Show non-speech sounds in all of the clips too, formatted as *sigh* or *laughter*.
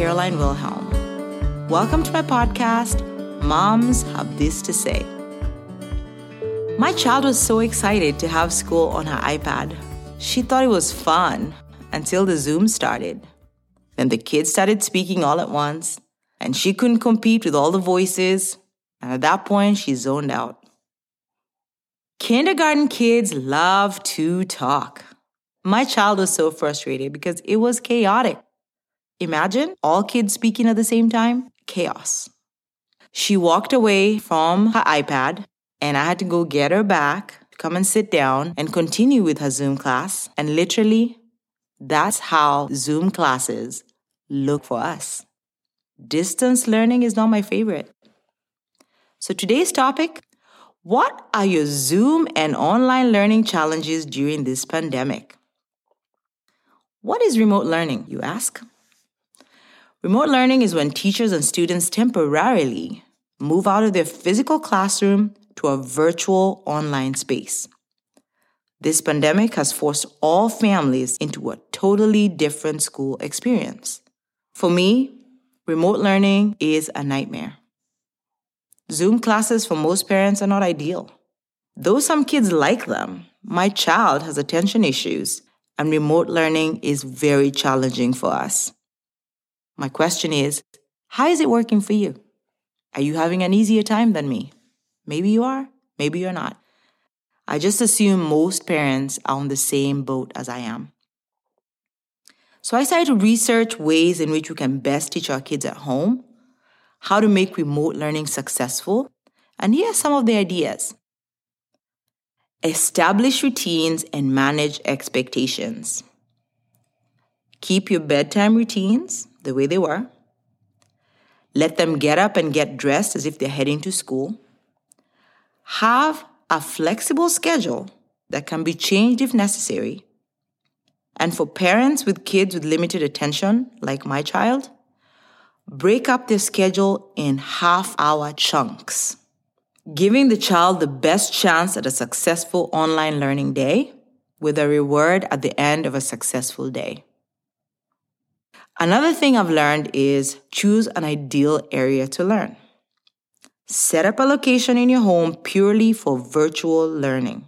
Caroline Wilhelm. Welcome to my podcast, Moms Have This to Say. My child was so excited to have school on her iPad. She thought it was fun until the Zoom started. Then the kids started speaking all at once, and she couldn't compete with all the voices. And at that point, she zoned out. Kindergarten kids love to talk. My child was so frustrated because it was chaotic. Imagine all kids speaking at the same time chaos. She walked away from her iPad, and I had to go get her back, come and sit down, and continue with her Zoom class. And literally, that's how Zoom classes look for us. Distance learning is not my favorite. So today's topic what are your Zoom and online learning challenges during this pandemic? What is remote learning, you ask? Remote learning is when teachers and students temporarily move out of their physical classroom to a virtual online space. This pandemic has forced all families into a totally different school experience. For me, remote learning is a nightmare. Zoom classes for most parents are not ideal. Though some kids like them, my child has attention issues, and remote learning is very challenging for us. My question is how is it working for you? Are you having an easier time than me? Maybe you are, maybe you're not. I just assume most parents are on the same boat as I am. So I started to research ways in which we can best teach our kids at home, how to make remote learning successful, and here are some of the ideas. Establish routines and manage expectations. Keep your bedtime routines the way they were. Let them get up and get dressed as if they're heading to school. Have a flexible schedule that can be changed if necessary. And for parents with kids with limited attention, like my child, break up their schedule in half hour chunks, giving the child the best chance at a successful online learning day with a reward at the end of a successful day. Another thing I've learned is choose an ideal area to learn. Set up a location in your home purely for virtual learning,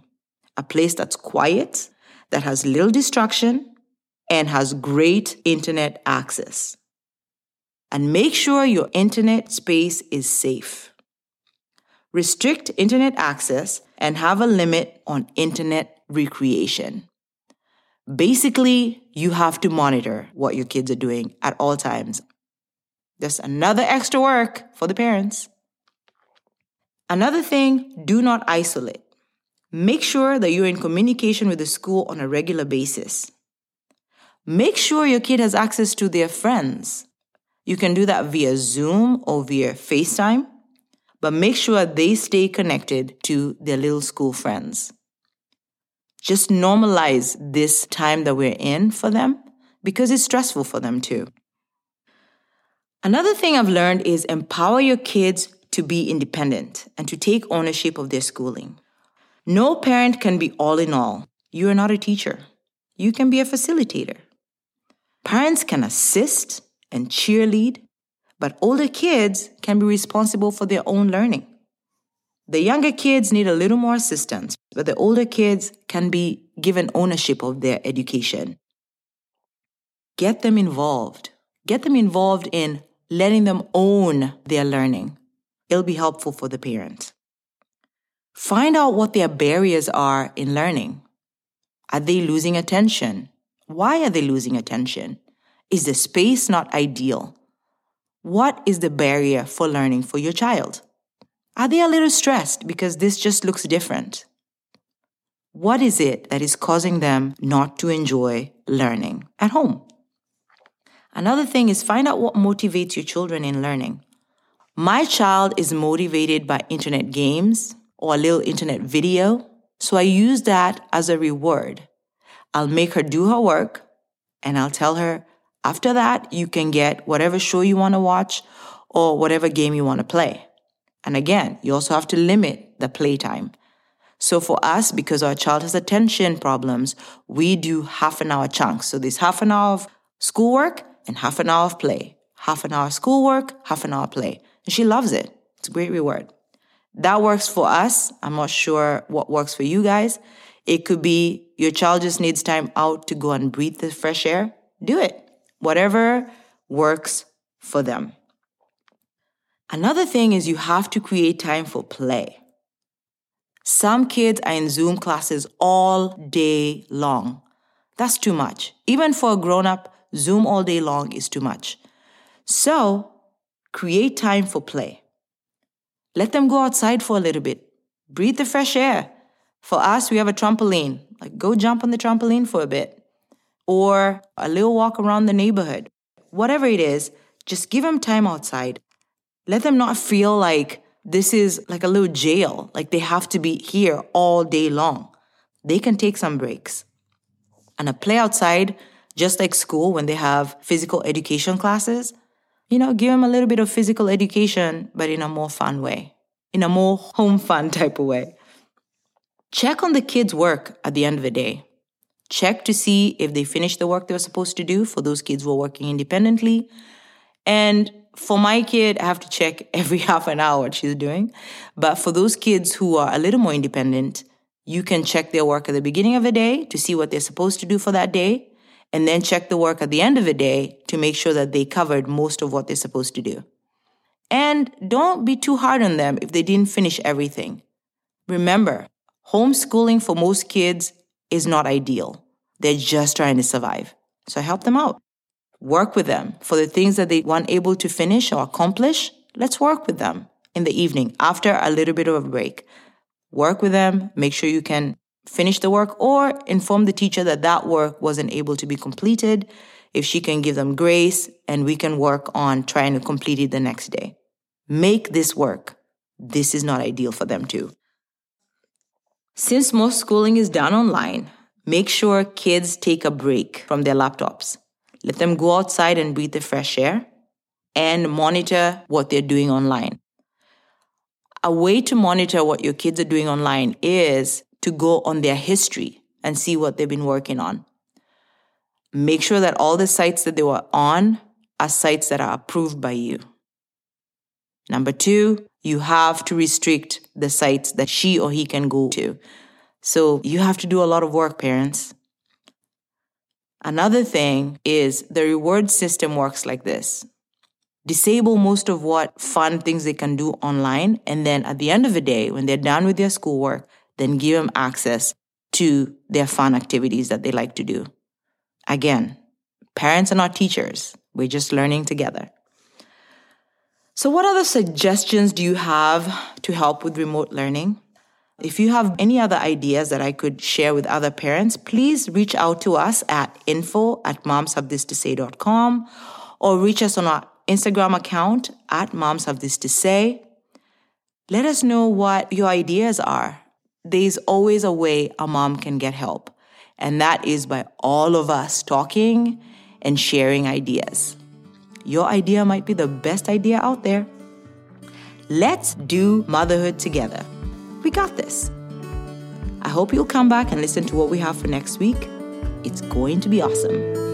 a place that's quiet, that has little distraction, and has great internet access. And make sure your internet space is safe. Restrict internet access and have a limit on internet recreation. Basically, you have to monitor what your kids are doing at all times. Just another extra work for the parents. Another thing, do not isolate. Make sure that you're in communication with the school on a regular basis. Make sure your kid has access to their friends. You can do that via Zoom or via FaceTime, but make sure they stay connected to their little school friends just normalize this time that we're in for them because it's stressful for them too. Another thing I've learned is empower your kids to be independent and to take ownership of their schooling. No parent can be all in all. You are not a teacher. You can be a facilitator. Parents can assist and cheerlead, but older kids can be responsible for their own learning. The younger kids need a little more assistance, but the older kids can be given ownership of their education. Get them involved. Get them involved in letting them own their learning. It'll be helpful for the parents. Find out what their barriers are in learning. Are they losing attention? Why are they losing attention? Is the space not ideal? What is the barrier for learning for your child? Are they a little stressed because this just looks different? What is it that is causing them not to enjoy learning at home? Another thing is find out what motivates your children in learning. My child is motivated by internet games or a little internet video, so I use that as a reward. I'll make her do her work and I'll tell her after that, you can get whatever show you want to watch or whatever game you want to play. And again, you also have to limit the playtime. So for us, because our child has attention problems, we do half an hour chunks. So there's half an hour of schoolwork and half an hour of play. half an hour schoolwork, half an hour play. And she loves it. It's a great reward. That works for us. I'm not sure what works for you guys. It could be your child just needs time out to go and breathe the fresh air. Do it. Whatever works for them. Another thing is you have to create time for play. Some kids are in Zoom classes all day long. That's too much. Even for a grown up, Zoom all day long is too much. So, create time for play. Let them go outside for a little bit. Breathe the fresh air. For us, we have a trampoline. Like, go jump on the trampoline for a bit. Or a little walk around the neighborhood. Whatever it is, just give them time outside. Let them not feel like this is like a little jail, like they have to be here all day long. They can take some breaks. And a play outside, just like school when they have physical education classes, you know, give them a little bit of physical education, but in a more fun way, in a more *laughs* home fun type of way. Check on the kids' work at the end of the day. Check to see if they finished the work they were supposed to do for those kids who are working independently. And for my kid, I have to check *laughs* every half an hour what she's doing. But for those kids who are a little more independent, you can check their work at the beginning of the day to see what they're supposed to do for that day and then check the work at the end of the day to make sure that they covered most of what they're supposed to do. And don't be too hard on them if they didn't finish everything. Remember, homeschooling for most kids is not ideal. They're just trying to survive. So help them out. Work with them for the things that they weren't able to finish or accomplish. Let's work with them in the evening after a little bit of a break. Work with them, make sure you can finish the work or inform the teacher that that work wasn't able to be completed. If she can give them grace and we can work on trying to complete it the next day. Make this work. This is not ideal for them too. Since most schooling is done online, make sure kids take a break from their laptops. Let them go outside and breathe the fresh air and monitor what they're doing online. A way to monitor what your kids are doing online is to go on their history and see what they've been working on. Make sure that all the sites that they were on are sites that are approved by you. Number two, you have to restrict the sites that she or he can go to. So you have to do a lot of work, parents. Another thing is the reward system works like this disable most of what fun things they can do online. And then at the end of the day, when they're done with their schoolwork, then give them access to their fun activities that they like to do. Again, parents are not teachers. We're just learning together. So, what other suggestions do you have to help with remote learning? If you have any other ideas that I could share with other parents, please reach out to us at info at momshavethistosay.com or reach us on our Instagram account at momshavethistosay. Let us know what your ideas are there's always a way a mom can get help. And that is by all of us talking and sharing ideas. Your idea might be the best idea out there. Let's do motherhood together. We got this. I hope you'll come back and listen to what we have for next week. It's going to be awesome.